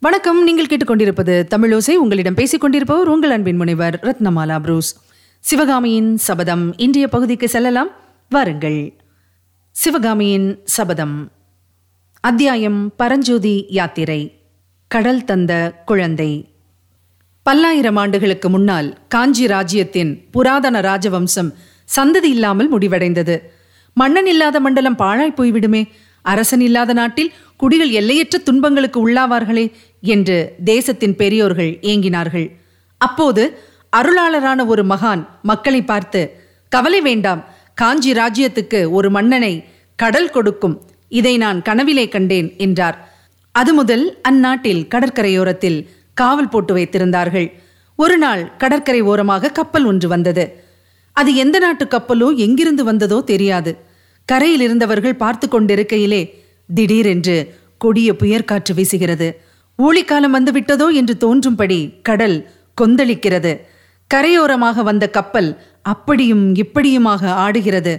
வணக்கம். நீங்கள் கேட்டுக்கொண்டிருப்பது தமிழோசை. உங்களிடம் பேசிக் கொண்டிருப்பவர் உங்கள் அன்பின் முனைவர் ரத்னமாலா புரூஸ். சிவகாமியின் சபதம் இன்றைய பகுதிக்கு செல்லலாம். வாருங்கள். சிவகாமியின் சபதம். அத்தியாயம் பரஞ்சோதி யாத்திரை. கடல் தந்த குழந்தை. பல்லாயிரம் ஆண்டுகளுக்கு முன்னால் காஞ்சி ராஜ்யத்தின் புராதன ராஜவம்சம் சந்ததி இல்லாமல் முடிவடைந்தது. மன்னன் இல்லாத மண்டலம் பாழாய் போய்விடுமே. அரசன் இல்லாத நாட்டில் குடிகள் எல்லையற்ற துன்பங்களுக்கு உள்ளாவார்களே என்று தேசத்தின் பெரியோர்கள் ஏங்கினார்கள். அப்போது அருளாளரான ஒரு மகான் மக்களை பார்த்து கவலை வேண்டாம் காஞ்சி ராஜ்யத்துக்கு ஒரு மன்னனை கடல் கொடுக்கும் இதை நான் கனவிலே கண்டேன் என்றார். அது முதல் அந்நாட்டில் கடற்கரையோரத்தில் காவல் போட்டு வைத்திருந்தார்கள். ஒரு நாள் கடற்கரை ஓரமாக கப்பல் ஒன்று வந்தது. அது எந்த நாட்டு கப்பலோ எங்கிருந்து வந்ததோ தெரியாது. கரையில் இருந்தவர்கள் பார்த்து கொண்டிருக்கையிலே திடீரென்று கொடிய புயற்காற்று வீசுகிறது. ஊழிக்காலம் வந்து விட்டதோ என்று தோன்றும்படி கடல் கொந்தளிக்கிறது. கரையோரமாக வந்த கப்பல் அப்படியும் இப்படியுமாக ஆடுகிறது.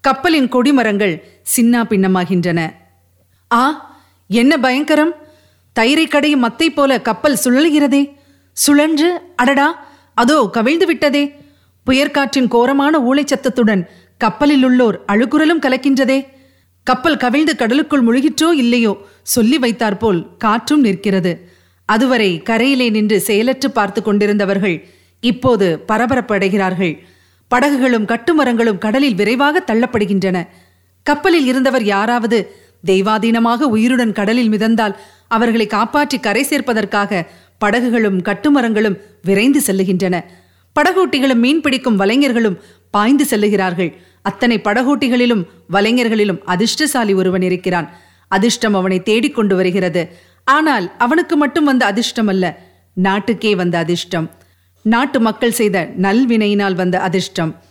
கப்பலின் கொடிமரங்கள் சின்னா பின்னமாகின்றன. ஆ என்ன பயங்கரம்? தயிரை கடையும் மத்தை போல கப்பல் சுழல்கிறதே. சுழன்று அடடா அதோ கவிழ்ந்து விட்டதே. புயற்காற்றின் கோரமான ஊளைச்சத்தத்துடன் கப்பலில் உள்ளோர் அழுகுரலும் கலக்கின்றதே. கப்பல் கவிழ்ந்து கடலுக்குள் முழுகிற்றோ இல்லையோ சொல்லி வைத்தாற்போல் காற்றும் நிற்கிறது. அதுவரை கரையிலே நின்று செயலற்று பார்த்து கொண்டிருந்தவர்கள் இப்போது பரபரப்படைகிறார்கள். படகுகளும் கட்டுமரங்களும் கடலில் விரைவாக தள்ளப்படுகின்றன. கப்பலில் இருந்தவர் யாராவது தெய்வாதீனமாக உயிருடன் கடலில் மிதந்தால் அவர்களை காப்பாற்றி கரை சேர்ப்பதற்காக படகுகளும் கட்டுமரங்களும் விரைந்து செல்லுகின்றன. படகோட்டிகளும் மீன் பிடிக்கும் வலைஞர்களும் பாய்ந்து செல்லுகிறார்கள். அத்தனை படகோட்டிகளிலும் வலைஞர்களிலும் அதிர்ஷ்டசாலி ஒருவன் இருக்கிறான். அதிர்ஷ்டம் அவனை தேடிக்கொண்டு வருகிறது. ஆனால் அவனுக்கு மட்டும் வந்த அதிர்ஷ்டம் அல்ல. நாட்டுக்கே வந்த அதிர்ஷ்டம். நாட்டு மக்கள் செய்த நல்வினையினால் வந்த அதிர்ஷ்டம்.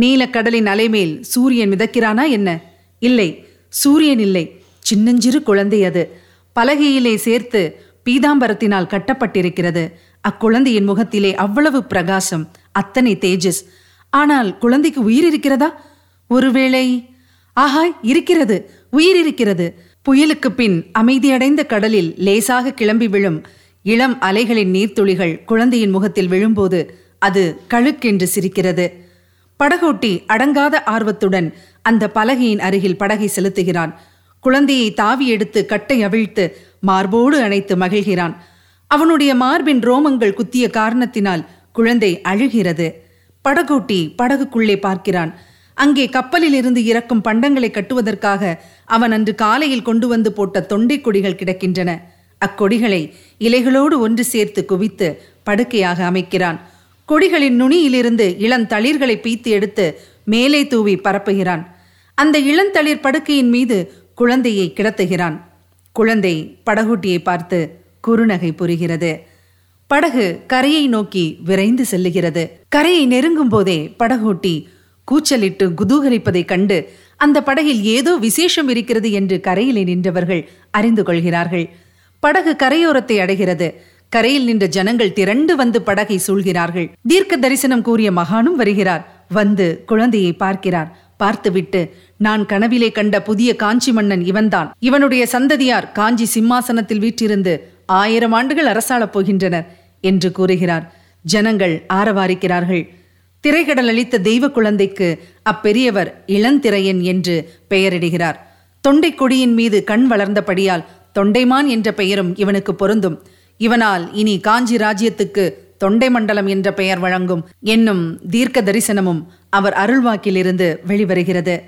நீலக்கடலின் அலைமேல் சூரியன் மிதக்கிறானா என்ன? இல்லை. சூரியன் இல்லை. சின்னஞ்சிறு குழந்தை அது. பலகையிலே சேர்த்து பீதாம்பரத்தினால் கட்டப்பட்டிருக்கிறது. அக்குழந்தையின் முகத்திலே அவ்வளவு பிரகாசம். அத்தனை தேஜஸ். ஆனால் குழந்தைக்கு உயிர் இருக்கிறதா ஒருவேளை ஆஹா இருக்கிறது உயிர் இருக்கிறது புயலுக்கு பின் அமைதியடைந்த கடலில் லேசாக கிளம்பி விழும் இளம் அலைகளின் நீர்த்துளிகள் குழந்தையின் முகத்தில் விழும்போது அது கழுக்கென்று சிரிக்கிறது. படகோட்டி அடங்காத ஆர்வத்துடன் அந்த பலகையின் அருகில் படகை செலுத்துகிறான். குழந்தையை தாவி எடுத்து கட்டை அவிழ்த்து மார்போடு அணைத்து மகிழ்கிறான். அவனுடைய மார்பின் ரோமங்கள் குத்திய காரணத்தினால் குழந்தை அழுகிறது. படகோட்டி படகுக்குள்ளே பார்க்கிறான். அங்கே கப்பலில் இருந்து இறக்கும் பண்டங்களை கட்டுவதற்காக அவன் அன்று காலையில் கொண்டு வந்து போட்ட தொண்டை கொடிகள் கிடக்கின்றன. அக்கொடிகளை இலைகளோடு ஒன்று சேர்த்து குவித்து படுக்கையாக அமைக்கிறான். கொடிகளின் நுனியிலிருந்து இளந்தளிர்களை பீத்து எடுத்து மேலே தூவி பரப்புகிறான். அந்த இளந்தளிர் படுக்கையின் மீது குழந்தையை கிடத்துகிறான். குழந்தை படகுட்டியை பார்த்து குறுநகை புரிகிறது. படகு கரையை நோக்கி விரைந்து செல்லுகிறது. கரையை நெருங்கும் போதே படகோட்டி கூச்சலிட்டு குதூகரிப்பதை கண்டு அந்த படகில் ஏதோ விசேஷம் இருக்கிறது என்று கரையிலே நின்றவர்கள் அறிந்து கொள்கிறார்கள். படகு கரையோரத்தை அடைகிறது. கரையில் நின்ற ஜனங்கள் திரண்டு வந்து படகை சூழ்கிறார்கள். தீர்க்க தரிசனம் கூறிய மகானும் வருகிறார். வந்து குழந்தையை பார்க்கிறார். பார்த்துவிட்டு நான் கனவிலே கண்ட புதிய காஞ்சி மன்னன் இவன்தான். இவனுடைய சந்ததியார் காஞ்சி சிம்மாசனத்தில் வீற்றிருந்து ஆயிரம் ஆண்டுகள் அரசாளப் போகின்றனர் என்று கூறுகிறார். ஜனங்கள் ஆரவாரிக்கிறார்கள். திரைக்கடல் அளித்த தெய்வ குழந்தைக்கு அப்பெரியவர் இளந்திரையன் என்று பெயரிடுகிறார். தொண்டை கொடியின் மீது கண் வளர்ந்தபடியால் தொண்டைமான் என்ற பெயரும் இவனுக்கு பொருந்தும். இவனால் இனி காஞ்சி ராஜ்யத்துக்கு தொண்டை மண்டலம் என்ற பெயர் வழங்கும் என்னும் தீர்க்க தரிசனமும் அவர் அருள்வாக்கிலிருந்து வெளிவருகிறது.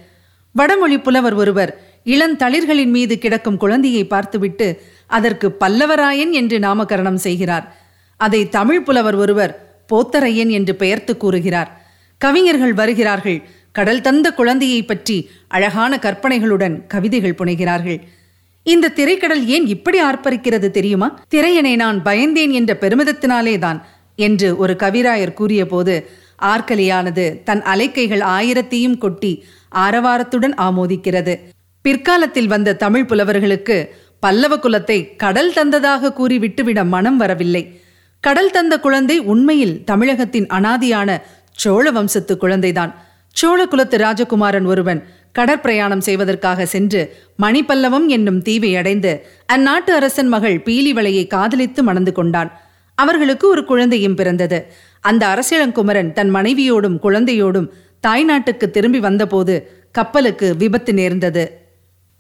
வடமொழி புலவர் ஒருவர் இளந்தளிர்களின் மீது கிடக்கும் குழந்தையை பார்த்துவிட்டு அதற்கு பல்லவராயன் என்று நாமகரணம் செய்கிறார். அதை தமிழ் புலவர் ஒருவர் போத்தரையன் என்று பெயர்த்து கூறுகிறார். கவிஞர்கள் வருகிறார்கள். கடல் தந்த குழந்தையை பற்றி அழகான கற்பனைகளுடன் கவிதைகள் புனைகிறார்கள். இந்த திரைக்கடல் ஏன் இப்படி ஆர்ப்பரிக்கிறது தெரியுமா? திரையனை நான் பயந்தேன் என்ற பெருமிதத்தினாலே தான் என்று ஒரு கவிராயர் கூறியபோது ஆர்கலியானது தன் அலைக்கைகள் ஆயிரத்தையும் கொட்டி ஆரவாரத்துடன் ஆமோதிக்கிறது. பிற்காலத்தில் வந்த தமிழ் புலவர்களுக்கு பல்லவ குலத்தை கடல் தந்ததாக கூறி விட்டுவிட மனம் வரவில்லை. கடல் தந்த குழந்தை உண்மையில் தமிழகத்தின் அனாதியான சோழ வம்சத்து குழந்தைதான். சோழ குலத்து ராஜகுமாரன் ஒருவன் கடற்பிரயாணம் செய்வதற்காக சென்று மணிப்பல்லவம் என்னும் தீவை அடைந்து அந்நாட்டு அரசன் மகள் பீலிவளையை காதலித்து மணந்து கொண்டான். அவர்களுக்கு ஒரு குழந்தையும் பிறந்தது. அந்த அரசியலங்குமரன் தன் மனைவியோடும் குழந்தையோடும் தாய்நாட்டுக்கு திரும்பி வந்தபோது கப்பலுக்கு விபத்து நேர்ந்தது.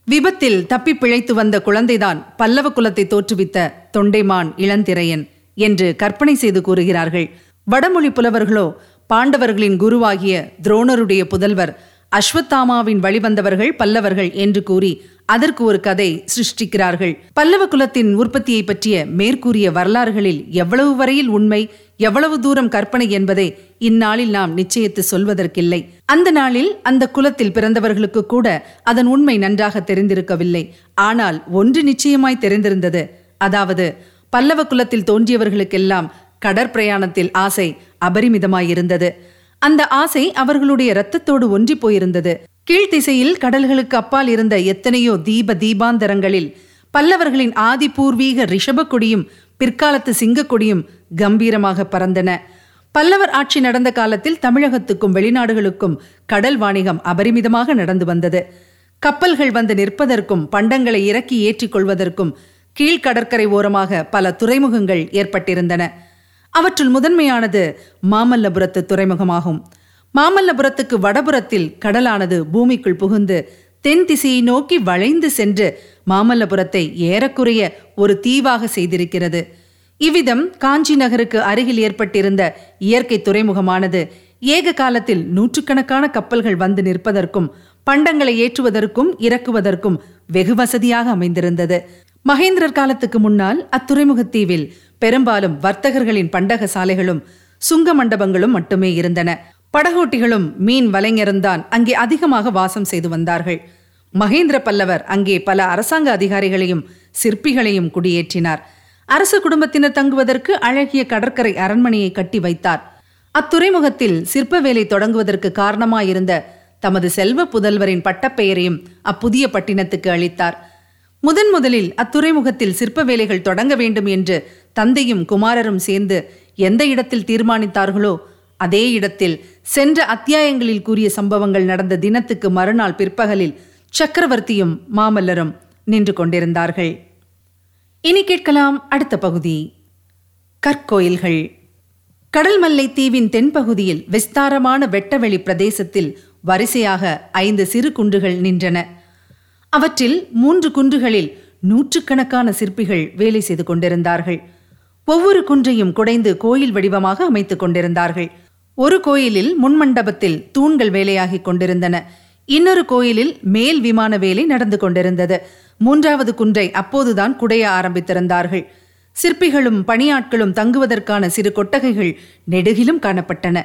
விபத்தில் தப்பி பிழைத்து வந்த குழந்தைதான் பல்லவ குலத்தை தோற்றுவித்த தொண்டைமான் இளந்திரையன் என்று கற்பனை செய்து கூறுகிறார்கள். வடமொழி புலவர்களோ பாண்டவர்களின் குருவாகிய துரோணருடைய புதல்வர் அஸ்வத்தாமாவின் வழிவந்தவர்கள் பல்லவர்கள் என்று கூறி அதற்கு ஒரு கதை சிருஷ்டிக்கிறார்கள். பல்லவ குலத்தின் உற்பத்தியை பற்றிய மேற்கூறிய வரலாறுகளில் எவ்வளவு வரையில் உண்மை எவ்வளவு தூரம் கற்பனை என்பதை இந்நாளில் நாம் நிச்சயித்து சொல்வதற்கில்லை. அந்த நாளில் அந்த குலத்தில் பிறந்தவர்களுக்கு கூட அதன் உண்மை நன்றாக தெரிந்திருக்கவில்லை. ஆனால் ஒன்று நிச்சயமாய் தெரிந்திருந்தது. அதாவது பல்லவ குலத்தில் தோன்றியவர்களுக்கெல்லாம் கடற்பிரயாணத்தில் ஆசை அபரிமிதமாயிருந்தது. அந்த ஆசை அவர்களுடைய இரத்தத்தோடு ஒன்றி போயிருந்தது. கீழ்த்திசையில் கடல்களுக்கு அப்பால் இருந்த எத்தனையோ தீப தீபாந்தரங்களில் பல்லவர்களின் ஆதி பூர்வீக ரிஷப கொடியும் பிற்காலத்து சிங்கக்கொடியும் கம்பீரமாக பறந்தன. பல்லவர் ஆட்சி நடந்த காலத்தில் தமிழகத்துக்கும் வெளிநாடுகளுக்கும் கடல் வாணிகம் அபரிமிதமாக நடந்து வந்தது. கப்பல்கள் வந்து நிற்பதற்கும் பண்டங்களை இறக்கி ஏற்றிக் கொள்வதற்கும் கீழ்கடற்கரை ஓரமாக பல துறைமுகங்கள் ஏற்பட்டிருந்தன. அவற்றுள் முதன்மையானது மாமல்லபுரத்து துறைமுகமாகும். மாமல்லபுரத்துக்கு வடபுறத்தில் கடலானது பூமிக்குள் புகுந்து தென் திசையை நோக்கி வளைந்து சென்று மாமல்லபுரத்தை ஏறக்குறைய ஒரு தீவாக செய்திருக்கிறது. இவ்விதம் காஞ்சி நகருக்கு அருகில் ஏற்பட்டிருந்த இயற்கை துறைமுகமானது ஏக காலத்தில் நூற்றுக்கணக்கான கப்பல்கள் வந்து நிற்பதற்கும் பண்டங்களை ஏற்றுவதற்கும் இறக்குவதற்கும் வெகு வசதியாக அமைந்திருந்தது. மகேந்திரர் காலத்துக்கு முன்னால் அத்துறைமுகத்தீவில் பெரும்பாலும் வர்த்தகர்களின் பண்டக சாலைகளும் சுங்க மண்டபங்களும் மட்டுமே இருந்தன. படகோட்டிகளும் மீன் வலைஞருந்தான் அங்கே அதிகமாக வாசம் செய்து வந்தார்கள். மகேந்திர பல்லவர் அங்கே பல அரசாங்க அதிகாரிகளையும் சிற்பிகளையும் குடியேற்றினார். அரச குடும்பத்தினர் தங்குவதற்கு அழகிய கடற்கரை அரண்மனையை கட்டி வைத்தார். அத்துறைமுகத்தில் சிற்ப வேலை தொடங்குவதற்கு காரணமாயிருந்த தமது செல்வ புதல்வரின் பட்டப்பெயரையும் அப்புதிய பட்டினத்துக்கு அளித்தார். முதன் முதலில் அத்துறைமுகத்தில் சிற்ப வேலைகள் தொடங்க வேண்டும் என்று தந்தையும் குமாரரும் சேர்ந்து எந்த இடத்தில் தீர்மானித்தார்களோ அதே இடத்தில் சென்ற அத்தியாயங்களில் கூறிய சம்பவங்கள் நடந்த தினத்துக்கு மறுநாள் பிற்பகலில் சக்கரவர்த்தியும் மாமல்லரும் நின்று கொண்டிருந்தார்கள். இனி கேட்கலாம் அடுத்த பகுதி. கற்கோயில்கள். கடல்மல்லை தீவின் தென்பகுதியில் விஸ்தாரமான வெட்டவெளி பிரதேசத்தில் வரிசையாக ஐந்து சிறு குன்றுகள் நின்றன. அவற்றில் மூன்று குன்றுகளில் நூற்றுக்கணக்கான சிற்பிகள் வேலை செய்து கொண்டிருந்தார்கள். ஒவ்வொரு குன்றையும் குடைந்து கோயில் வடிவமாக அமைத்துக் கொண்டிருந்தார்கள். ஒரு கோயிலில் முன்மண்டபத்தில் தூண்கள் வேலையாகிக் கொண்டிருந்தன. இன்னொரு கோயிலில் மேல் விமான வேலை நடந்து கொண்டிருந்தது. மூன்றாவது குன்றை அப்போதுதான் குடைய ஆரம்பித்திருந்தார்கள். சிற்பிகளும் பணியாட்களும் தங்குவதற்கான சிறு கொட்டகைகள் நெடுகிலும் காணப்பட்டன.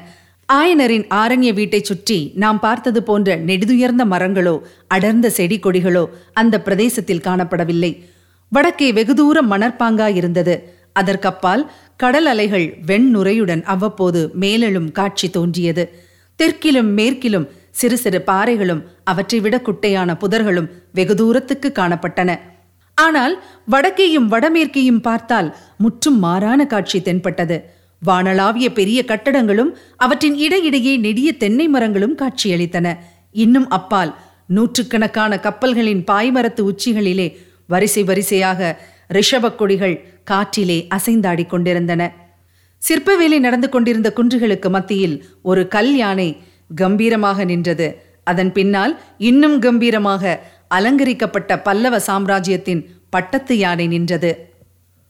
ஆயனரின் ஆரண்ய வீட்டைச் சுற்றி நாம் பார்த்தது போன்ற நெடுதுயர்ந்த மரங்களோ அடர்ந்த செடி கொடிகளோ அந்த பிரதேசத்தில் காணப்படவில்லை. வடக்கே வெகு தூரம் மணற்பாங்காயிருந்தது அதற்கப்பால் கடல் அலைகள் வெண்ணுரையுடன் அவ்வப்போது மேலெழும் காட்சி தோன்றியது. தெற்கிலும் மேற்கிலும் சிறு சிறு பாறைகளும் அவற்றை விட குட்டையான புதர்களும் வெகு தூரத்துக்கு காணப்பட்டன. ஆனால் வடக்கேயும் வடமேற்கேயும் பார்த்தால் முற்றும் மாறான காட்சி தென்பட்டது. வானளாவிய பெரிய கட்டடங்களும் அவற்றின் இடையிடையே நெடிய தென்னை மரங்களும் காட்சியளித்தன. இன்னும் அப்பால் நூற்றுக்கணக்கான கப்பல்களின் பாய்மரத்து உச்சிகளிலே வரிசை வரிசையாக ரிஷபக் கொடிகள் காற்றிலே அசைந்தாடி கொண்டிருந்தன. சிற்பவேலி நடந்து கொண்டிருந்த குன்றுகளுக்கு மத்தியில் ஒரு கல் யானை கம்பீரமாக நின்றது. அதன் பின்னால் இன்னும் கம்பீரமாக அலங்கரிக்கப்பட்ட பல்லவ சாம்ராஜ்யத்தின் பட்டத்து யானை நின்றது.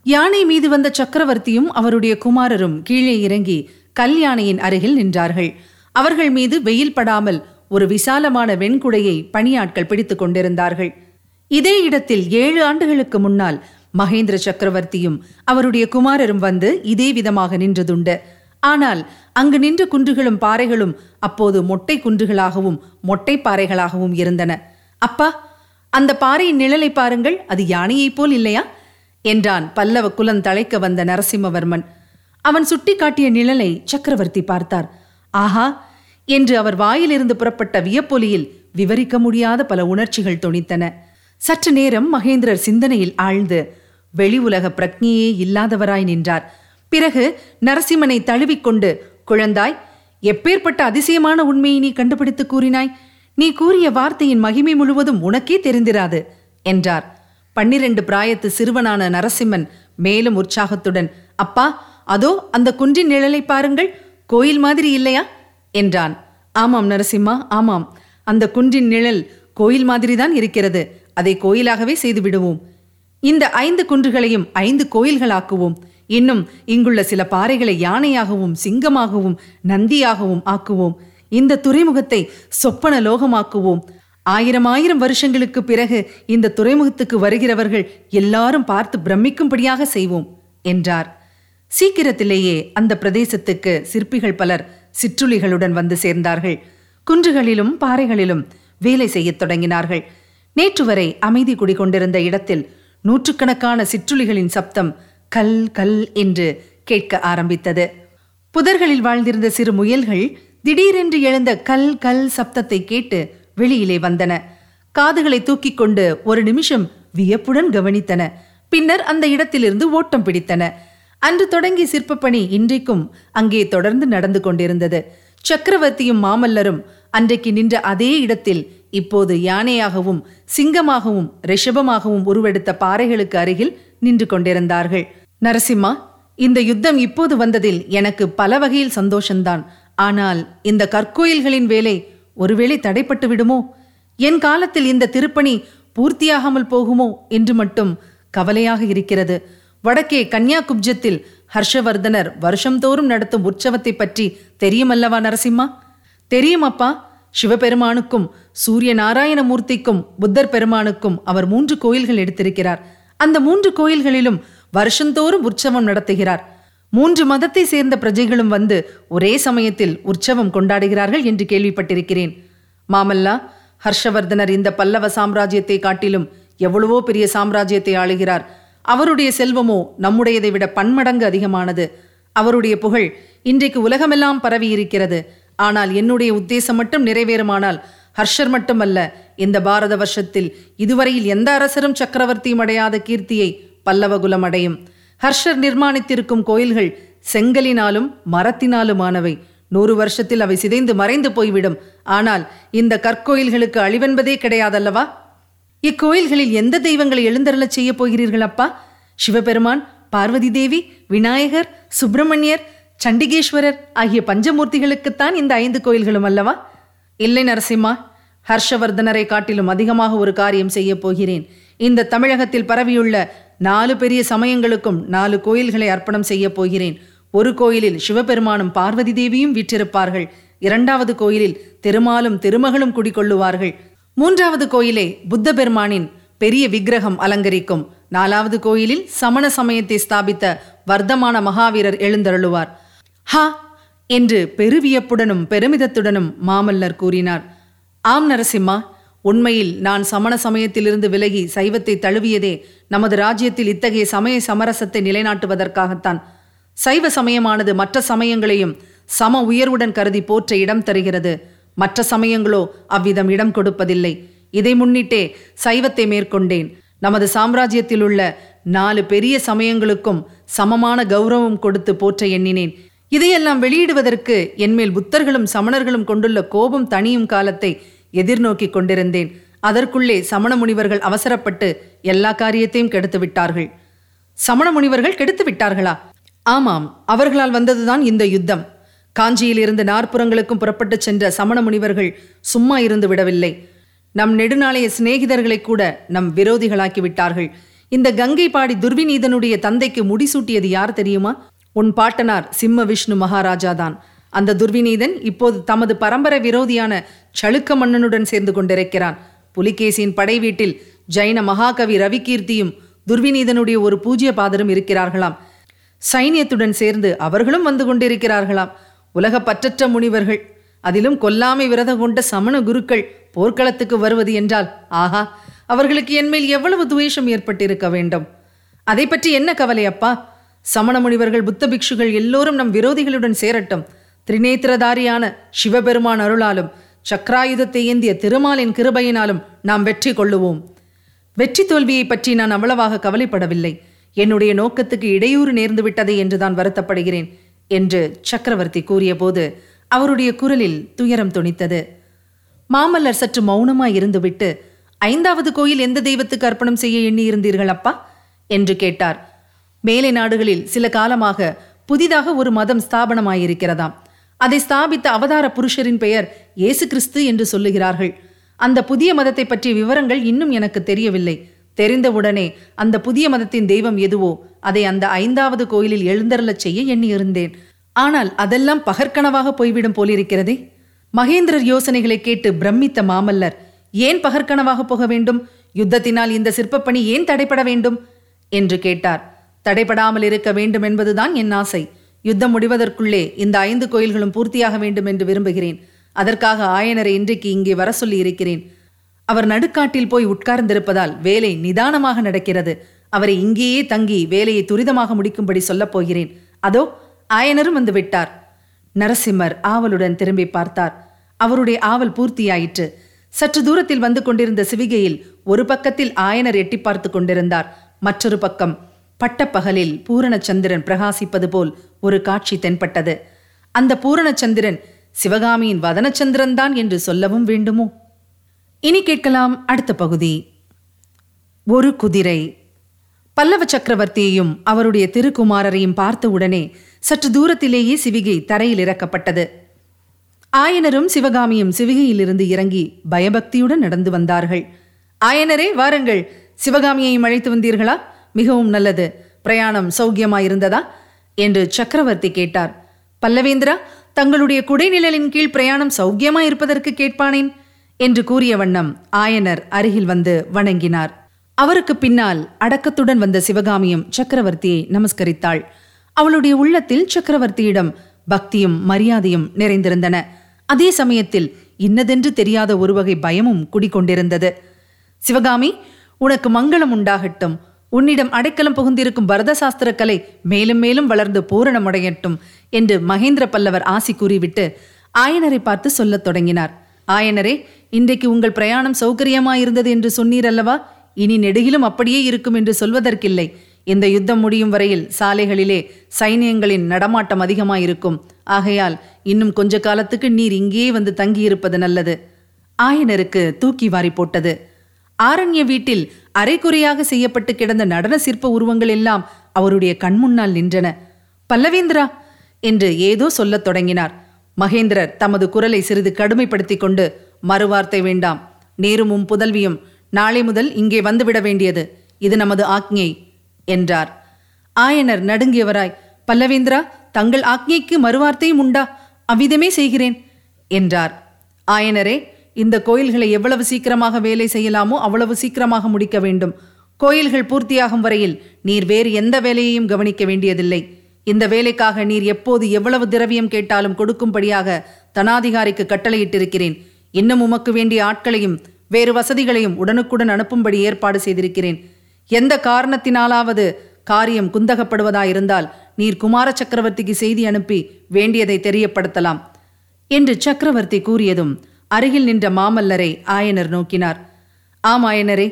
யானை மீது வந்த சக்கரவர்த்தியும் அவருடைய குமாரரும் கீழே இறங்கி கல் யானையின் அருகில் நின்றார்கள். அவர்கள் மீது வெயில் படாமல் ஒரு விசாலமான வெண்குடையை பணியாட்கள் பிடித்துக் கொண்டிருந்தார்கள். இதே இடத்தில் ஏழு ஆண்டுகளுக்கு முன்னால் மகேந்திர சக்கரவர்த்தியும் அவருடைய குமாரரும் வந்து இதே விதமாக நின்றதுண்டு. ஆனால் அங்கு நின்ற குன்றுகளும் பாறைகளும் அப்போது மொட்டை குன்றுகளாகவும் மொட்டை பாறைகளாகவும் இருந்தன. அப்பா அந்த பாறையின் நிழலை பாருங்கள் அது யானையைப் போல் இல்லையா? என்றான் பல்லவ குலம் தழைக்க வந்த நரசிம்மவர்மன். அவன் சுட்டி காட்டிய நிழலை சக்கரவர்த்தி பார்த்தார். ஆஹா! என்று அவர் வாயிலிருந்து புறப்பட்ட வியப்பொலியில் விவரிக்க முடியாத பல உணர்ச்சிகள் தொனித்தன. சற்று நேரம் மகேந்திரர் சிந்தனையில் ஆழ்ந்து வெளி உலக பிரக்ஞையே இல்லாதவராய் நின்றார். பிறகு நரசிம்மனை தழுவிக்கொண்டு குழந்தாய் எப்பேற்பட்ட அதிசயமான உண்மையை நீ கண்டுபிடித்து கூறினாய்? நீ கூறிய வார்த்தையின் மகிமை முழுவதும் உனக்கே தெரிந்திராது என்றார். பன்னிரண்டு பிராயத்து சிறுவனான நரசிம்மன் மேலும் உற்சாகத்துடன் அப்பா அதோ அந்த குன்றின் நிழலை பாருங்கள் கோயில் மாதிரி இல்லையா? என்றான். ஆமாம் நரசிம்மா ஆமாம். அந்த குன்றின் நிழல் கோயில் மாதிரிதான் இருக்கிறது. அதை கோயிலாகவே செய்து விடுவோம். இந்த ஐந்து குன்றுகளையும் ஐந்து கோயில்களாக்குவோம். இன்னும் இங்குள்ள சில பாறைகளை யானையாகவும் சிங்கமாகவும் நந்தியாகவும் ஆக்குவோம். இந்த துறைமுகத்தை சொப்பன லோகமாக்குவோம். ஆயிரம் ஆயிரம் வருஷங்களுக்கு பிறகு இந்த துறைமுகத்துக்கு வருகிறவர்கள் எல்லாரும் பார்த்து பிரமிக்கும்படியாக செய்வோம் என்றார். சீக்கிரத்திலேயே அந்த பிரதேசத்துக்கு சிற்பிகள் பலர் சிற்றுளிகளுடன் வந்து சேர்ந்தார்கள். குன்றுகளிலும் பாறைகளிலும் வேலை செய்யத் தொடங்கினார்கள். நேற்று வரை அமைதி குடிகொண்டிருந்த இடத்தில் நூற்றுக்கணக்கான சிற்றுளிகளின் சப்தம் கல் கல் என்று கேட்க ஆரம்பித்தது. புதர்களில் வாழ்ந்திருந்த சிறு முயல்கள் திடீரென்று எழுந்த கல் கல் சப்தத்தை கேட்டு வெளியிலே வந்தன. காதுகளை தூக்கிக் கொண்டு ஒரு நிமிஷம் வியப்புடன் கவனித்தன. பின்னர் அந்த இடத்திலிருந்து ஓட்டம் பிடித்தன. அன்று தொடங்கி சிற்பப்பணி இன்றைக்கும் அங்கே தொடர்ந்து நடந்து கொண்டிருந்தது. சக்கரவர்த்தியும் மாமல்லரும் அன்றைக்கு நின்ற அதே இடத்தில் இப்போது யானையாகவும் சிங்கமாகவும் ரிஷபமாகவும் உருவெடுத்த பாறைகளுக்கு அருகில் நின்று கொண்டிருந்தார்கள். நரசிம்மா இந்த யுத்தம் இப்போது வந்ததில் எனக்கு பல வகையில் சந்தோஷம்தான் ஆனால் இந்த கற்கோயில்களின் வேலை ஒருவேளை தடைப்பட்டு விடுமோ? என் காலத்தில் இந்த திருப்பணி பூர்த்தியாகாமல் போகுமோ என்று மட்டும் கவலையாக இருக்கிறது. வடக்கே கன்னியாகுப்ஜத்தில் ஹர்ஷவர்தனர் வருஷம்தோறும் நடத்தும் உற்சவத்தை பற்றி தெரியுமல்லவா நரசிம்மா? தெரியும் அப்பா சிவபெருமானுக்கும் சூரிய நாராயணமூர்த்திக்கும் புத்தர் பெருமானுக்கும் அவர் மூன்று கோயில்கள் எடுத்திருக்கிறார். அந்த மூன்று கோயில்களிலும் வருஷந்தோறும் உற்சவம் நடத்துகிறார். மூன்று மதத்தை சேர்ந்த பிரஜைகளும் வந்து ஒரே சமயத்தில் உற்சவம் கொண்டாடுகிறார்கள் என்று கேள்விப்பட்டிருக்கிறேன். மாமல்லா ஹர்ஷவர்தனர் இந்த பல்லவ சாம்ராஜ்யத்தை காட்டிலும் எவ்வளவோ பெரிய சாம்ராஜ்யத்தை ஆளுகிறார். அவருடைய செல்வமோ நம்முடையதை விட பன்மடங்கு அதிகமானது. அவருடைய புகழ் இன்றைக்கு உலகமெல்லாம் பரவி இருக்கிறது ஆனால் என்னுடைய உத்தேசம் மட்டும் நிறைவேறுமானால் ஹர்ஷர் மட்டுமல்ல இந்த பாரத வருஷத்தில் இதுவரையில் எந்த அரசரும் சக்கரவர்த்தியும் அடையாத கீர்த்தியை பல்லவகுலம் அடையும் ஹர்ஷர் நிர்மாணித்திருக்கும் கோயில்கள் செங்கலினாலும் மரத்தினாலுமானவை. நூறு வருஷத்தில் அவை சிதைந்து மறைந்து போய்விடும். ஆனால் இந்த கற்கோயில்களுக்கு அழிவென்பதே கிடையாதல்லவா? இக்கோயில்களில் எந்த தெய்வங்களை எழுந்தருளச் செய்ய போகிறீர்கள் அப்பா? சிவபெருமான் பார்வதி தேவி விநாயகர் சுப்பிரமணியர் சண்டிகேஸ்வரர் ஆகிய பஞ்சமூர்த்திகளுக்குத்தான் இந்த ஐந்து கோயில்களும் அல்லவா? இல்லை நரசிம்மா ஹர்ஷவர்தனரை காட்டிலும் அதிகமாக ஒரு காரியம் செய்ய போகிறேன். இந்த தமிழகத்தில் பரவியுள்ள நாலு பெரிய சமயங்களுக்கும் நாலு கோயில்களை அர்ப்பணம் செய்ய போகிறேன். ஒரு கோயிலில் சிவபெருமானும் பார்வதி தேவியும் வீற்றிருப்பார்கள். இரண்டாவது கோயிலில் திருமாலும் திருமகளும் குடிக்கொள்ளுவார்கள் மூன்றாவது கோயிலே புத்த பெருமானின் பெரிய விக்கிரகம் அலங்கரிக்கும். நாலாவது கோயிலில் சமண சமயத்தை ஸ்தாபித்த வர்த்தமான மகாவீரர் எழுந்தருளுவார். ஹா! என்று பெருவியப்புடனும் பெருமிதத்துடனும் மாமல்லர் கூறினார். ஆம் நரசிம்மா உண்மையில் நான் சமண சமயத்திலிருந்து விலகி சைவத்தை தழுவியதே நமது ராஜ்யத்தில் இத்தகைய சமய சமரசத்தை நிலைநாட்டுவதற்காகத்தான். சைவ சமயமானது மற்ற சமயங்களையும் சம உயர்வுடன் கருதி போற்ற இடம் தருகிறது. மற்ற சமயங்களோ அவ்விதம் இடம் கொடுப்பதில்லை. இதை முன்னிட்டே சைவத்தை மேற்கொண்டேன். நமது சாம்ராஜ்யத்தில் உள்ள நாலு பெரிய சமயங்களுக்கும் சமமான கௌரவம் கொடுத்து போற்ற எண்ணினேன். இதையெல்லாம் வெளியிடுவதற்கு என்மேல் புத்தர்களும் சமணர்களும் கொண்டுள்ள கோபம் தனியும் காலத்தை எதிர்நோக்கி கொண்டிருந்தேன். அதற்குள்ளே சமண முனிவர்கள் அவசரப்பட்டு எல்லா காரியத்தையும் கெடுத்து விட்டார்கள். சமண முனிவர்கள் கெடுத்து விட்டார்களா? ஆமாம் அவர்களால் வந்ததுதான் இந்த யுத்தம். காஞ்சியில் இருந்து நாற்புறங்களுக்கும் புறப்பட்டு சென்ற சமண முனிவர்கள் சும்மா இருந்து விடவில்லை. நம் நெடுநாளைய சிநேகிதர்களை கூட நம் விரோதிகளாக்கி விட்டார்கள். இந்த கங்கை பாடி துர்விநீதனுடைய தந்தைக்கு முடிசூட்டியது யார் தெரியுமா? உன் பாட்டனார் சிம்ம விஷ்ணு மகாராஜா தான் அந்த துர்விநீதன் இப்போது தமது பரம்பரை விரோதியான சளுக்க மன்னனுடன் சேர்ந்து கொண்டிருக்கிறான். புலிகேசியின் படை வீட்டில் ஜைன மகாகவி ரவிகீர்த்தியும் துர்விநீதனுடைய ஒரு பூஜ்ய பாதரும் இருக்கிறார்களாம். சைனியத்துடன் சேர்ந்து அவர்களும் வந்து கொண்டிருக்கிறார்களாம். உலக பற்றற்ற முனிவர்கள் அதிலும் கொல்லாமை விரதம் கொண்ட சமண குருக்கள் போர்க்களத்துக்கு வருவது என்றால் ஆஹா அவர்களுக்கு என்மேல் எவ்வளவு துவேஷம் ஏற்பட்டிருக்க வேண்டும்? அதை பற்றி என்ன கவலை அப்பா? சமண முனிவர்கள் புத்த பிக்ஷுகள் எல்லோரும் நம் விரோதிகளுடன் சேரட்டும். திரிநேத்திரதாரியான சிவபெருமான் அருளாலும் சக்ராயுதத்தை ஏந்திய திருமாலின் கிருபையினாலும் நாம் வெற்றி கொள்ளுவோம். வெற்றி தோல்வியை பற்றி நான் அவ்வளவாக கவலைப்படவில்லை. என்னுடைய நோக்கத்துக்கு இடையூறு நேர்ந்து விட்டதை என்று தான் வருத்தப்படுகிறேன் என்று சக்கரவர்த்தி கூறியபோது அவருடைய குரலில் துயரம் துணித்தது மாமல்லர் சற்று மௌனமாய் இருந்துவிட்டு ஐந்தாவது கோயில் எந்த தெய்வத்துக்கு அர்ப்பணம் செய்ய எண்ணி இருந்தீர்கள் அப்பா? என்று கேட்டார். மேலை நாடுகளில் சில காலமாக புதிதாக ஒரு மதம் ஸ்தாபனமாயிருக்கிறதாம். அதை ஸ்தாபித்த அவதார புருஷரின் பெயர் இயேசு கிறிஸ்து என்று சொல்லுகிறார்கள். அந்த புதிய மதத்தை பற்றிய விவரங்கள் இன்னும் எனக்கு தெரியவில்லை. தெரிந்தவுடனே அந்த புதிய மதத்தின் தெய்வம் எதுவோ அதை அந்த ஐந்தாவது கோயிலில் எழுந்தருளச் செய்ய எண்ணியிருந்தேன். ஆனால் அதெல்லாம் பகற்கனவாக போய்விடும் போலிருக்கிறதே. மகேந்திரர் யோசனைகளை கேட்டு பிரமித்த மாமல்லர் ஏன் பகற்கனவாக போக வேண்டும்? யுத்தத்தினால் இந்த சிற்பப்பணி ஏன் தடைப்பட வேண்டும்? என்று கேட்டார். தடைபடாமல் இருக்க வேண்டும் என்பதுதான் என் ஆசை. யுத்தம் முடிவதற்குள்ளே இந்த ஐந்து கோயில்களும் பூர்த்தியாக வேண்டும் என்று விரும்புகிறேன். அதற்காக ஆயனரை இன்றைக்கு இங்கே வர சொல்லி இருக்கிறேன். அவர் நடுக்காட்டில் போய் உட்கார்ந்திருப்பதால் வேலை நிதானமாக நடக்கிறது. அவரை இங்கேயே தங்கி வேலையை துரிதமாக முடிக்கும்படி சொல்லப் போகிறேன். அதோ ஆயனரும் வந்து விட்டார். நரசிம்மர் ஆவலுடன் திரும்பி பார்த்தார். அவருடைய ஆவல் பூர்த்தியாயிற்று. சற்று தூரத்தில் வந்து கொண்டிருந்த சிவிகையில் ஒரு பக்கத்தில் ஆயனர் எட்டி பார்த்து கொண்டிருந்தார். மற்றொரு பக்கம் பட்டப்பகலில் பூரணச்சந்திரன் பிரகாசிப்பது போல் ஒரு காட்சி தென்பட்டது. அந்த பூரணச்சந்திரன் சிவகாமியின் வதனச்சந்திரன் தான் என்று சொல்லவும் வேண்டுமோ? இனி கேட்கலாம் அடுத்த பகுதி. ஒரு குதிரை. பல்லவ சக்கரவர்த்தியையும் அவருடைய திருக்குமாரரையும் பார்த்தவுடனே சற்று தூரத்திலேயே சிவிகை தரையில் இறக்கப்பட்டது. ஆயனரும் சிவகாமியும் சிவிகையிலிருந்து இறங்கி பயபக்தியுடன் நடந்து வந்தார்கள். ஆயனரே வாருங்கள். சிவகாமியையும் அழைத்து வந்தீர்களா? மிகவும் நல்லது. பிரயாணம் சௌக்கியமாயிருந்ததா? என்று சக்கரவர்த்தி கேட்டார். பல்லவேந்திரா தங்களுடைய குடைநிழலின் கீழ் பிரயாணம் சௌக்கியமாயிருப்பதற்கு கேட்பானேன்? என்று கூறிய வண்ணம் ஆயனர் அருகில் வந்து வணங்கினார். அவருக்கு பின்னால் அடக்கத்துடன் வந்த சிவகாமியும் சக்கரவர்த்தியை நமஸ்கரித்தாள். அவளுடைய உள்ளத்தில் சக்கரவர்த்தியிடம் பக்தியும் மரியாதையும் நிறைந்திருந்தன. அதே சமயத்தில் இன்னதென்று தெரியாத ஒரு வகை பயமும் குடிக்கொண்டிருந்தது சிவகாமி உனக்கு மங்களம் உண்டாகட்டும். உன்னிடம் அடைக்கலம் புகுந்திருக்கும் பரதசாஸ்திர கலை மேலும் மேலும் வளர்ந்து பூரணமடையட்டும் என்று மகேந்திர பல்லவர் ஆசி கூறிவிட்டு ஆயனரை பார்த்து சொல்லத் தொடங்கினார். ஆயனரே இன்றைக்கு உங்கள் பிரயாணம் சௌகரியமாயிருந்தது என்று சொன்னீர் அல்லவா இனி நெடுகிலும் அப்படியே இருக்கும் என்று சொல்வதற்கில்லை. இந்த யுத்தம் முடியும் வரையில் சாலைகளிலே சைனியங்களின் நடமாட்டம் அதிகமாயிருக்கும். ஆகையால் இன்னும் கொஞ்ச காலத்துக்கு நீர் இங்கேயே வந்து தங்கியிருப்பது நல்லது. ஆயனருக்கு தூக்கி வாரி போட்டது. ஆரண்ய வீட்டில் அரைக்குறையாக செய்யப்பட்டு கிடந்த நடன சிற்ப உருவங்கள் எல்லாம் அவருடைய கண்முன்னால் நின்றன. பல்லவேந்திரா என்று ஏதோ சொல்லத் தொடங்கினார். மகேந்திரர் தமது குரலை சிறிது கடுமைப்படுத்திக் கொண்டு மறுவார்த்தை வேண்டாம். நேருமும் புதல்வியும் நாளை முதல் இங்கே வந்துவிட வேண்டியது. இது நமது ஆக்ஞை என்றார். ஆயனர் நடுங்கியவராய் பல்லவேந்திரா தங்கள் ஆக்ஞைக்கு மறுவார்த்தையும் உண்டா? அவ்விதமே செய்கிறேன் என்றார். ஆயனரே இந்த கோயில்களை எவ்வளவு சீக்கிரமாக வேலை செய்யலாமோ அவ்வளவு சீக்கிரமாக முடிக்க வேண்டும். கோயில்கள் பூர்த்தியாகும் வரையில் நீர் வேறு எந்த வேலையையும் கவனிக்க வேண்டியதில்லை. இந்த வேலைக்காக நீர் எப்போது எவ்வளவு திரவியம் கேட்டாலும் கொடுக்கும்படியாக தனாதிகாரிக்கு கட்டளையிட்டிருக்கிறேன். இன்னும் உமக்கு வேண்டிய ஆட்களையும் வேறு வசதிகளையும் உடனுக்குடன் அனுப்பும்படி ஏற்பாடு செய்திருக்கிறேன். எந்த காரணத்தினாலாவது காரியம் குந்தகப்படுவதாயிருந்தால் நீர் குமார சக்கரவர்த்திக்கு செய்தி அனுப்பி வேண்டியதை தெரியப்படுத்தலாம். என்று சக்கரவர்த்தி கூறியதும் அருகில் நின்ற மாமல்லரை ஆயனர் நோக்கினார். ஆம் ஆயனரே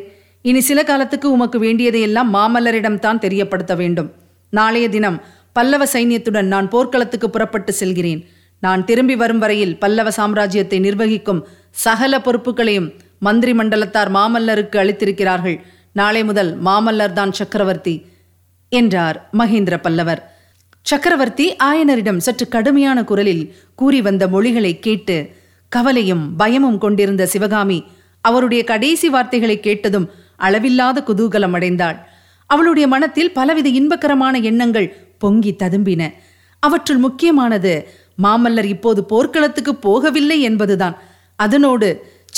இனி சில காலத்துக்கு உமக்கு வேண்டியதையெல்லாம் மாமல்லரிடம்தான் தெரியப்படுத்த வேண்டும். நாளைய தினம் பல்லவ சைன்யத்துடன் நான் போர்க்களத்துக்கு புறப்பட்டு செல்கிறேன். நான் திரும்பி வரும் வரையில் பல்லவ சாம்ராஜ்யத்தை நிர்வகிக்கும் சகல பொறுப்புகளையும் மந்திரி மண்டலத்தார் மாமல்லருக்கு அளித்திருக்கிறார்கள். நாளை முதல் மாமல்லர் தான் சக்கரவர்த்தி என்றார் மகேந்திர பல்லவர். சக்கரவர்த்தி ஆயனரிடம் சற்று கடுமையான குரலில் கூறி வந்த மொழிகளை கேட்டு கவலையும் பயமும் கொண்டிருந்த சிவகாமி அவருடைய கடைசி வார்த்தைகளை கேட்டதும் அளவில்லாத குதூகலம் அடைந்தாள். அவளுடைய மனத்தில் பலவித இன்பகரமான எண்ணங்கள் பொங்கி ததும்பின. அவற்றுள் முக்கியமானது மாமல்லர் இப்போது போர்க்களத்துக்கு போகவில்லை என்பதுதான். அதனோடு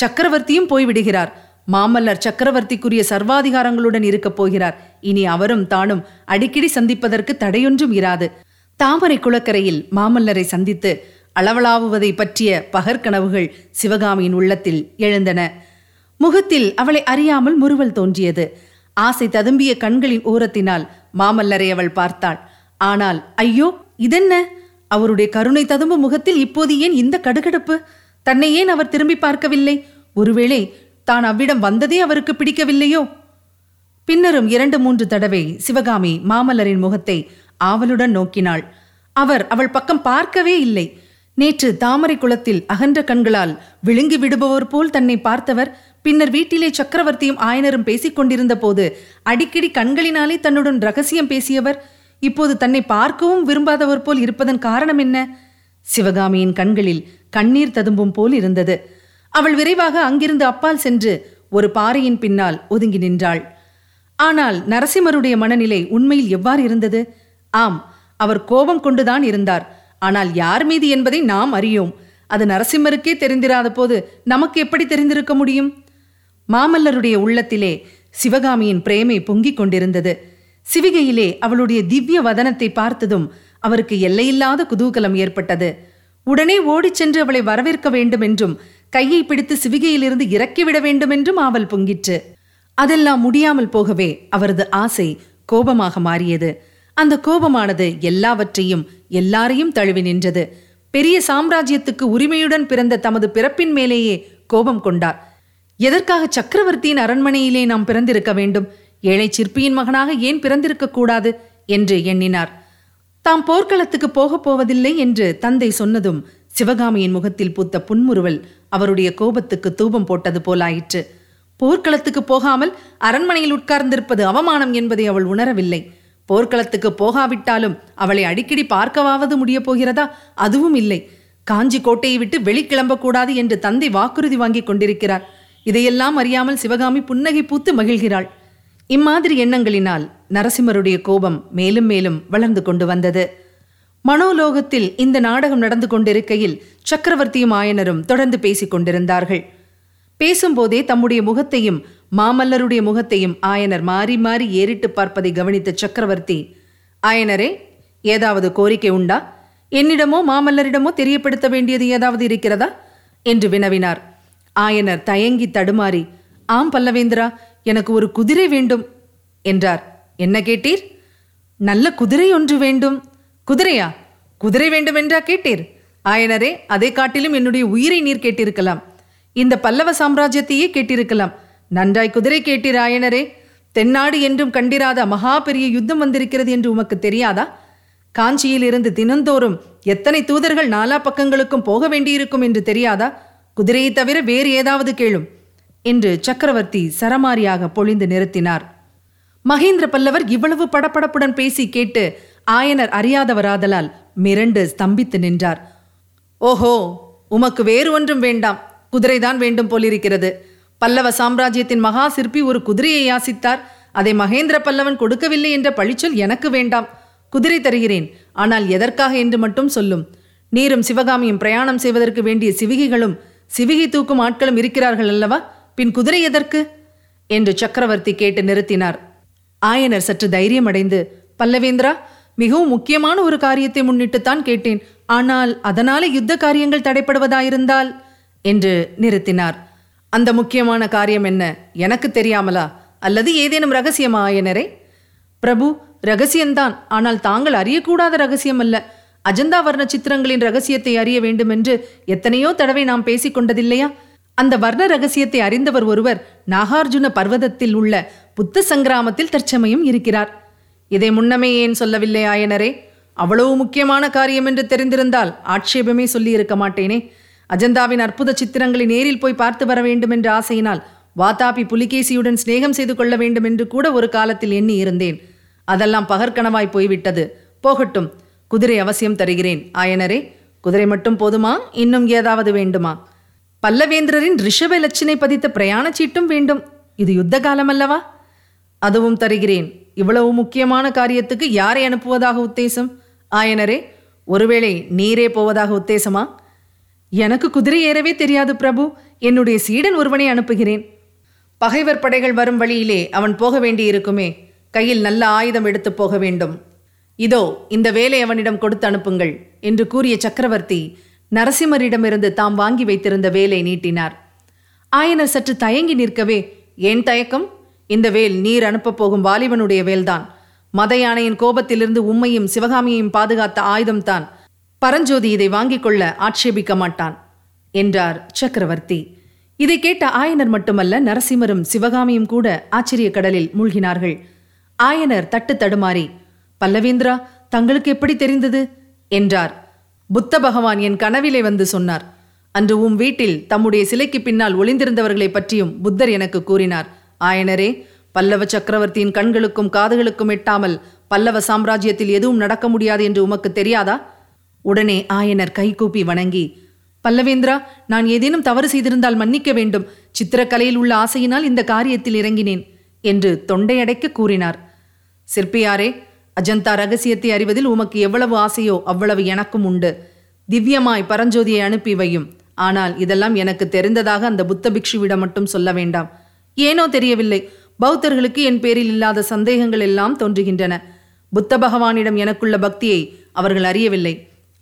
சக்கரவர்த்தியும் போய்விடுகிறார். மாமல்லர் சக்கரவர்த்திக்குரிய சர்வாதிகாரங்களுடன் இருக்கப் போகிறார். இனி அவரும் தானும் அடிக்கடி சந்திப்பதற்கு தடையொன்றும் இராது. தாமரை குளக்கரையில் மாமல்லரை சந்தித்து அளவலாவுவதை பற்றிய பகற்கனவுகள் சிவகாமியின் உள்ளத்தில் எழுந்தன. முகத்தில் அவளை அறியாமல் முறுவல் தோன்றியது. ஆசை ததும்பிய கண்களின் ஓரத்தினால் மாமல்லரை அவள் பார்த்தாள். ஆனால் ஐயோ இதென்ன? அவருடைய கருணை ததும்பும் முகத்தில் இப்போது ஏன் இந்த கடுகடுப்பு? தன்னை ஏன் அவர் திரும்பி பார்க்கவில்லை? ஒருவேளை தான் அவ்விடம் வந்ததே அவருக்கு பிடிக்கவில்லையோ? பின்னரும் இரண்டு மூன்று தடவை சிவகாமி மாமல்லரின் முகத்தை ஆவலுடன் நோக்கினாள். அவர் அவள் பக்கம் பார்க்கவே இல்லை. நேற்று தாமரை குளத்தில் அகன்ற கண்களால் விழுங்கி விடுபவர் போல் தன்னை பார்த்தவர் பின்னர் வீட்டிலே சக்கரவர்த்தியும் ஆயனரும் பேசிக் கொண்டிருந்த போது அடிக்கடி கண்களினாலே தன்னுடன் ரகசியம் பேசியவர் இப்போது தன்னை பார்க்கவும் விரும்பாதவர் போல் இருப்பதன் காரணம் என்ன? சிவகாமியின் கண்களில் கண்ணீர் ததும்பும் போல் இருந்தது. அவள் விரைவாக அங்கிருந்து அப்பால் சென்று ஒரு பாறையின் பின்னால் ஒதுங்கி நின்றாள். ஆனால் நரசிம்மருடைய மனநிலை உண்மையில் எவ்வாறு இருந்தது? ஆம் அவர் கோபம் கொண்டுதான் இருந்தார். ஆனால் யார் மீது என்பதை நாம் அறியோம். அது நரசிம்மருக்கே தெரிந்திராத போது நமக்கு எப்படி தெரிந்திருக்க முடியும்? மாமல்லருடைய உள்ளத்திலே சிவகாமியின் பிரேமை பொங்கிக் கொண்டிருந்தது. சிவிகையிலே அவளுடைய திவ்ய வதனத்தை பார்த்ததும் அவருக்கு எல்லையில்லாத குதூகலம் ஏற்பட்டது. உடனே ஓடிச் சென்று அவளை வரவேற்க வேண்டும் என்றும் கையை பிடித்து சிவிகையிலிருந்து இறக்கிவிட வேண்டும் என்றும் ஆவல் பொங்கிற்று. அதெல்லாம் முடியாமல் போகவே அவரது ஆசை கோபமாக மாறியது. அந்த கோபமானது எல்லாவற்றையும் எல்லாரையும் தழுவி நின்றது. பெரிய சாம்ராஜ்யத்துக்கு உரிமையுடன் பிறந்த தமது பிறப்பின் மேலேயே கோபம் கொண்டார். எதற்காக சக்கரவர்த்தியின் அரண்மனையிலே நாம் பிறந்திருக்க வேண்டும்? ஏழை சிற்பியின் மகனாக ஏன் பிறந்திருக்க கூடாது? என்று எண்ணினார். தாம் போர்க்களத்துக்கு போகப் போவதில்லை என்று தந்தை சொன்னதும் சிவகாமியின் முகத்தில் பூத்த புன்முறுவல் அவருடைய கோபத்துக்கு தூபம் போட்டது போலாயிற்று. போர்க்களத்துக்கு போகாமல் அரண்மனையில் உட்கார்ந்திருப்பது அவமானம் என்பதை அவள் உணரவில்லை. போர்க்களத்துக்கு போகாவிட்டாலும் அவளை அடிக்கடி பார்க்கவாவது முடியப் போகிறதா? அதுவும் இல்லை. காஞ்சி கோட்டையை விட்டு வெளிக்கிளம்பக்கூடாது என்று தந்தை வாக்குறுதி வாங்கிக் கொண்டிருக்கிறார். இதையெல்லாம் அறியாமல் சிவகாமி புன்னகை பூத்து மகிழ்கிறாள். இம்மாதிரி எண்ணங்களினால் நரசிம்மருடைய கோபம் மேலும் மேலும் வளர்ந்து கொண்டு வந்தது. மனோலோகத்தில் இந்த நாடகம் நடந்து கொண்டிருக்கையில் சக்கரவர்த்தியும் ஆயனரும் தொடர்ந்து பேசிக் கொண்டிருந்தார்கள். பேசும்போதே தம்முடைய முகத்தையும் மாமல்லருடைய முகத்தையும் ஆயனர் மாறி மாறி ஏறிட்டு பார்ப்பதை கவனித்த சக்கரவர்த்தி ஆயனரே ஏதாவது கோரிக்கை உண்டா? என்னிடமோ மாமல்லரிடமோ தெரியப்படுத்த வேண்டியது ஏதாவது இருக்கிறதா? என்று வினவினார். ஆயனர் தயங்கி தடுமாறி ஆம் பல்லவேந்திரா எனக்கு ஒரு குதிரை வேண்டும் என்றார். என்ன கேட்டீர்? நல்ல குதிரை ஒன்று வேண்டும். குதிரையா? குதிரை வேண்டுமென்றா கேட்டீர்? ஆயனரே அதை காட்டிலும் என்னுடைய உயிரை நீர் கேட்டிருக்கலாம். இந்த பல்லவ சாம்ராஜ்யத்தையே கேட்டிருக்கலாம். நன்றாய் குதிரை கேட்டீர் ஆயனரே தென்னாடு என்றும் கண்டிராத மகா பெரிய யுத்தம் வந்திருக்கிறது என்று உமக்கு தெரியாதா? காஞ்சியில் இருந்து தினந்தோறும் எத்தனை தூதர்கள் நாலா பக்கங்களுக்கும் போக வேண்டியிருக்கும் என்று தெரியாதா? குதிரையை தவிர வேறு ஏதாவது கேளும் என்று சக்கரவர்த்தி சரமாரியாக பொழிந்து நிறுத்தினார். மகேந்திர பல்லவர் இவ்வளவு படபடப்புடன் பேசி கேட்டு ஆயனர் அறியாதவராதலால் மிரண்டு ஸ்தம்பித்து நின்றார். ஓஹோ உமக்கு வேறு ஒன்றும் வேண்டாம் குதிரைதான் வேண்டும் போலிருக்கிறது. பல்லவ சாம்ராஜ்யத்தின் மகா சிற்பி ஒரு குதிரையை யாசித்தார். அதை மகேந்திர பல்லவன் கொடுக்கவில்லை என்ற பழிச்சொல் எனக்கு வேண்டாம். குதிரை தருகிறேன். ஆனால் எதற்காக என்று மட்டும் சொல்லும். நீரும் சிவகாமியும் பிரயாணம் செய்வதற்கு வேண்டிய சிவிகைகளும் சிவிகை தூக்கும் ஆட்களும் இருக்கிறார்கள் அல்லவா? பின் குதிரை எதற்கு? என்று சக்கரவர்த்தி கேட்டு நிறுத்தினார். ஆயனர் சற்று தைரியம் அடைந்து பல்லவேந்திரா மிகவும் முக்கியமான ஒரு காரியத்தை முன்னிட்டுத்தான் கேட்டேன். ஆனால் அதனாலே யுத்த காரியங்கள் தடைப்படுவதாயிருந்தால்? என்று நிறுத்தினார். அந்த முக்கியமான காரியம் என்ன எனக்கு தெரியாமலா? அல்லது ஏதேனும் ரகசியமா ஆயனரே? பிரபு ரகசியம்தான். ஆனால் தாங்கள் அறியக்கூடாத ரகசியம் அல்ல. அஜந்தா வர்ண சித்திரங்களின் ரகசியத்தை அறிய வேண்டும் என்று எத்தனையோ தடவை நாம் பேசிக் கொண்டதில்லையா? அந்த வர்ண ரகசியத்தை அறிந்தவர் ஒருவர் நாகார்ஜுன பர்வதத்தில் உள்ள புத்த சங்கிராமத்தில் தற்சமயம் இருக்கிறார். இதை முன்னமே ஏன் சொல்லவில்லை ஆயனரே? அவ்வளவு முக்கியமான காரியம் என்று தெரிந்திருந்தால் ஆட்சேபமே சொல்லியிருக்க மாட்டேனே. அஜந்தாவின் அற்புத சித்திரங்களை நேரில் போய் பார்த்து வர வேண்டும் என்ற ஆசையினால் வாதாபி புலிகேசியுடன் சிநேகம் செய்து கொள்ள வேண்டும் என்று கூட ஒரு காலத்தில் எண்ணி இருந்தேன். அதெல்லாம் பகற்கனவாய் போய்விட்டது. போகட்டும் குதிரை அவசியம் தருகிறேன். ஆயனரே குதிரை மட்டும் போதுமா? இன்னும் ஏதாவது வேண்டுமா? பல்லவேந்திரரின் ரிஷப லட்சினை பதித்த பிரயாண சீட்டும் வேண்டும். இது யுத்த காலம் அல்லவா அதுவும் தருகிறேன். இவ்வளவு முக்கியமான காரியத்துக்கு யாரை அனுப்புவதாக உத்தேசம்? ஆயனரே ஒருவேளை நீரே போவதாக உத்தேசமா? எனக்கு குதிரை ஏறவே தெரியாது பிரபு. என்னுடைய சீடன் ஒருவனை அனுப்புகிறேன். பகைவர் படைகள் வரும் வழியிலே அவன் போக வேண்டியிருக்குமே. கையில் நல்ல ஆயுதம் எடுத்து போக வேண்டும். இதோ இந்த வேலை அவனிடம் கொடுத்து அனுப்புங்கள் என்று கூறிய சக்கரவர்த்தி நரசிம்மரிடமிருந்து தாம் வாங்கி வைத்திருந்த வேலை நீட்டினார். ஆயனர் சற்று தயங்கி நிற்கவே ஏன் தயக்கம்? இந்த வேல் நீர் அனுப்பப் போகும் வாலிபனுடைய வேல்தான். மத யானையின் கோபத்திலிருந்து உம்மையும் சிவகாமியையும் பாதுகாத்த ஆயுதம்தான். பரஞ்சோதி இதை வாங்கிக் கொள்ள ஆட்சேபிக்க மாட்டான் என்றார் சக்கரவர்த்தி. இதை கேட்ட ஆயனர் மட்டுமல்ல நரசிம்மரும் சிவகாமியும் கூட ஆச்சரிய கடலில் மூழ்கினார்கள். ஆயனர் தட்டு தடுமாறி பல்லவேந்திரா தங்களுக்கு எப்படி தெரிந்தது? என்றார். புத்த பகவான் என் கனவிலே வந்து சொன்னார். அன்று உம் வீட்டில் தம்முடைய சிலைக்கு பின்னால் ஒளிந்திருந்தவர்களை பற்றியும் புத்தர் எனக்கு கூறினார். ஆயனரே பல்லவ சக்கரவர்த்தியின் கண்களுக்கும் காதுகளுக்கும் எட்டாமல் பல்லவ சாம்ராஜ்யத்தில் எதுவும் நடக்க முடியாது என்று உமக்கு தெரியாதா? உடனே ஆயனர் கைகூப்பி வணங்கி பல்லவேந்திரா நான் ஏதேனும் தவறு செய்திருந்தால் மன்னிக்க வேண்டும். சித்திரக்கலையில் உள்ள ஆசையினால் இந்த காரியத்தில் இறங்கினேன் என்று தொண்டையடைக்க கூறினார். சிற்பியாரே அஜந்தா ரகசியத்தை அறிவதில் உமக்கு எவ்வளவு ஆசையோ அவ்வளவு எனக்கும் உண்டு. திவ்யமாய் பரஞ்சோதியை அனுப்பி வையும். ஆனால் இதெல்லாம் எனக்கு தெரிந்ததாக அந்த புத்த பிக்ஷுவிடம் மட்டும் சொல்ல வேண்டாம். ஏனோ தெரியவில்லை. பௌத்தர்களுக்கு என் பேரில் இல்லாத சந்தேகங்கள் எல்லாம் தோன்றுகின்றன. புத்த பகவானிடம் எனக்குள்ள பக்தியை அவர்கள் அறியவில்லை.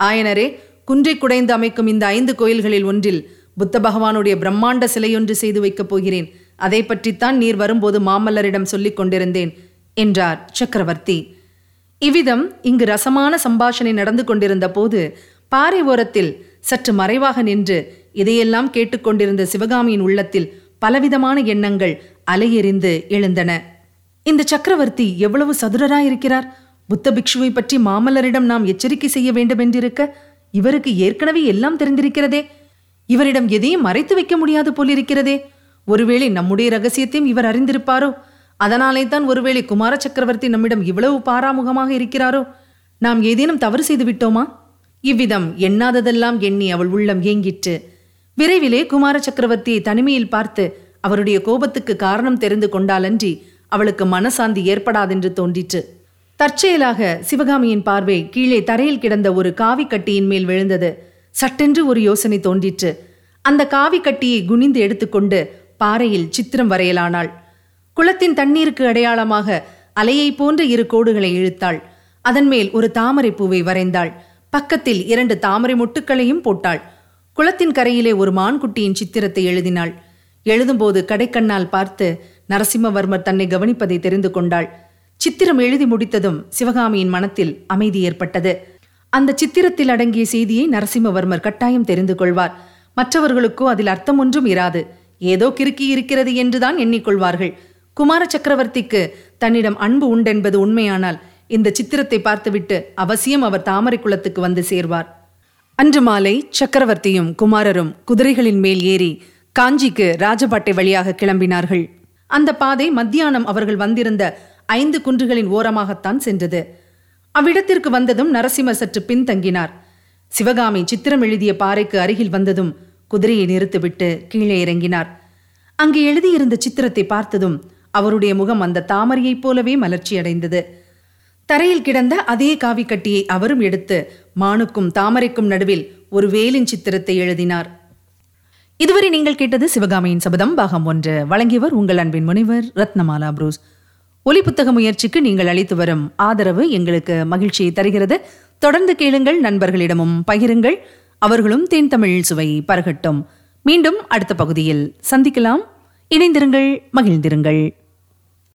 ஆயனரே குன்றை குடைந்து அமைக்கும் இந்த ஐந்து கோயில்களில் ஒன்றில் புத்த பகவானுடைய பிரம்மாண்ட சிலையொன்று செய்து வைக்கப் போகிறேன். அதை பற்றித்தான் நீர் வரும்போது மாமல்லரிடம் சொல்லிக் கொண்டிருந்தேன் என்றார் சக்கரவர்த்தி. இவ்விதம் இங்கு ரசமான சம்பாஷணை நடந்து கொண்டிருந்த போது பாறை ஓரத்தில் சற்று மறைவாக நின்று இதையெல்லாம் கேட்டுக்கொண்டிருந்த சிவகாமியின் உள்ளத்தில் பலவிதமான எண்ணங்கள் அலையெறிந்து எழுந்தன. இந்த சக்கரவர்த்தி எவ்வளவு சதுரராயிருக்கிறார்? புத்த பிக்ஷுவை பற்றி மாமல்லரிடம் நாம் எச்சரிக்கை செய்ய வேண்டுமென்றிருக்க இவருக்கு ஏற்கனவே எல்லாம் தெரிந்திருக்கிறதே. இவரிடம் எதையும் மறைத்து வைக்க முடியாது போலிருக்கிறதே. ஒருவேளை நம்முடைய ரகசியத்தையும் இவர் அறிந்திருப்பாரோ? அதனாலே தான் ஒருவேளை குமார சக்கரவர்த்தி நம்மிடம் இவ்வளவு பாராமுகமாக இருக்கிறாரோ? நாம் ஏதேனும் தவறு செய்து விட்டோமா? இவ்விதம் எண்ணாததெல்லாம் எண்ணி அவள் உள்ளம் ஏங்கிற்று. விரைவிலே குமார சக்கரவர்த்தியை தனிமையில் பார்த்து அவருடைய கோபத்துக்கு காரணம் தெரிந்து கொண்டாலன்றி அவளுக்கு மனசாந்தி ஏற்படாதென்று தோன்றிற்று. தற்செயலாக சிவகாமியின் பார்வை கீழே தரையில் கிடந்த ஒரு காவி கட்டியின் மேல் விழுந்தது. சட்டென்று ஒரு யோசனை தோன்றிற்று. அந்த காவி கட்டியை குனிந்து எடுத்துக்கொண்டு பாறையில் சித்திரம் வரையலானாள். குளத்தின் தண்ணீருக்கு அடையாளமாக அலையை போன்ற இரு கோடுகளை இழுத்தாள். அதன் மேல் ஒரு தாமரை பூவை வரைந்தாள். பக்கத்தில் இரண்டு தாமரை மொட்டுக்களையும் போட்டாள். குளத்தின் கரையிலே ஒரு மான்குட்டியின் சித்திரத்தை எழுதினாள். எழுதும்போது கடைக்கண்ணால் பார்த்து நரசிம்மவர்மர் தன்னை கவனிப்பதை தெரிந்து கொண்டாள். சித்திரம் எழுதி முடித்ததும் சிவகாமியின் மனத்தில் அமைதி ஏற்பட்டது. அந்த சித்திரத்தில் அடங்கிய செய்தியை நரசிம்மவர்மர் கட்டாயம் தெரிந்து கொள்வார். மற்றவர்களுக்கோ அதில் அர்த்தம் ஒன்றும் இராது. ஏதோ கிறுக்கி இருக்கிறது என்றுதான் எண்ணிக்கொள்வார்கள். குமார சக்கரவர்த்திக்கு தன்னிடம் அன்பு உண்டென்பது உண்மையானால் இந்த சித்திரத்தை பார்த்துவிட்டு அவசியம் அவர் தாமரை குளத்துக்கு வந்து சேர்வார். அன்று மாலை சக்கரவர்த்தியும் குமாரரும் குதிரைகளின் மேல் ஏறி காஞ்சிக்கு ராஜபாட்டை வழியாக கிளம்பினார்கள். அந்த பாதை மத்தியானம் அவர்கள் வந்திருந்த ஐந்து குன்றுகளின் ஓரமாகத்தான் சென்றது. அவ்விடத்திற்கு வந்ததும் நரசிம்மர் சற்று பின்தங்கினார். சிவகாமி சித்திரம் எழுதிய பாறைக்கு அருகில் வந்ததும் குதிரையை நிறுத்திவிட்டு கீழே இறங்கினார். அங்கு எழுதியிருந்த சித்திரத்தை பார்த்ததும் அவருடைய முகம் அந்த தாமரையைப் போலவே மலர்ச்சியடைந்தது. தரையில் கிடந்த அதே காவிக்கட்டியை அவரும் எடுத்து மானுக்கும் தாமரைக்கும் நடுவில் ஒரு வேலின் சித்திரத்தை எழுதினார். இதுவரை நீங்கள் கேட்டது சிவகாமியின் சபதம் பாகம் ஒன்று. வழங்கியவர் உங்கள் அன்பின் முனைவர் ரத்னமாலா புரூஸ். ஒலி புத்தக முயற்சிக்கு நீங்கள் அளித்து வரும் ஆதரவு எங்களுக்கு மகிழ்ச்சியை தருகிறது. தொடர்ந்து கேளுங்கள் நண்பர்களிடமும் பகிருங்கள். அவர்களும் தேன் தமிழ் சுவை பரகட்டும். மீண்டும் அடுத்த பகுதியில் சந்திக்கலாம். இணைந்திருங்கள் மகிழ்ந்திருங்கள்.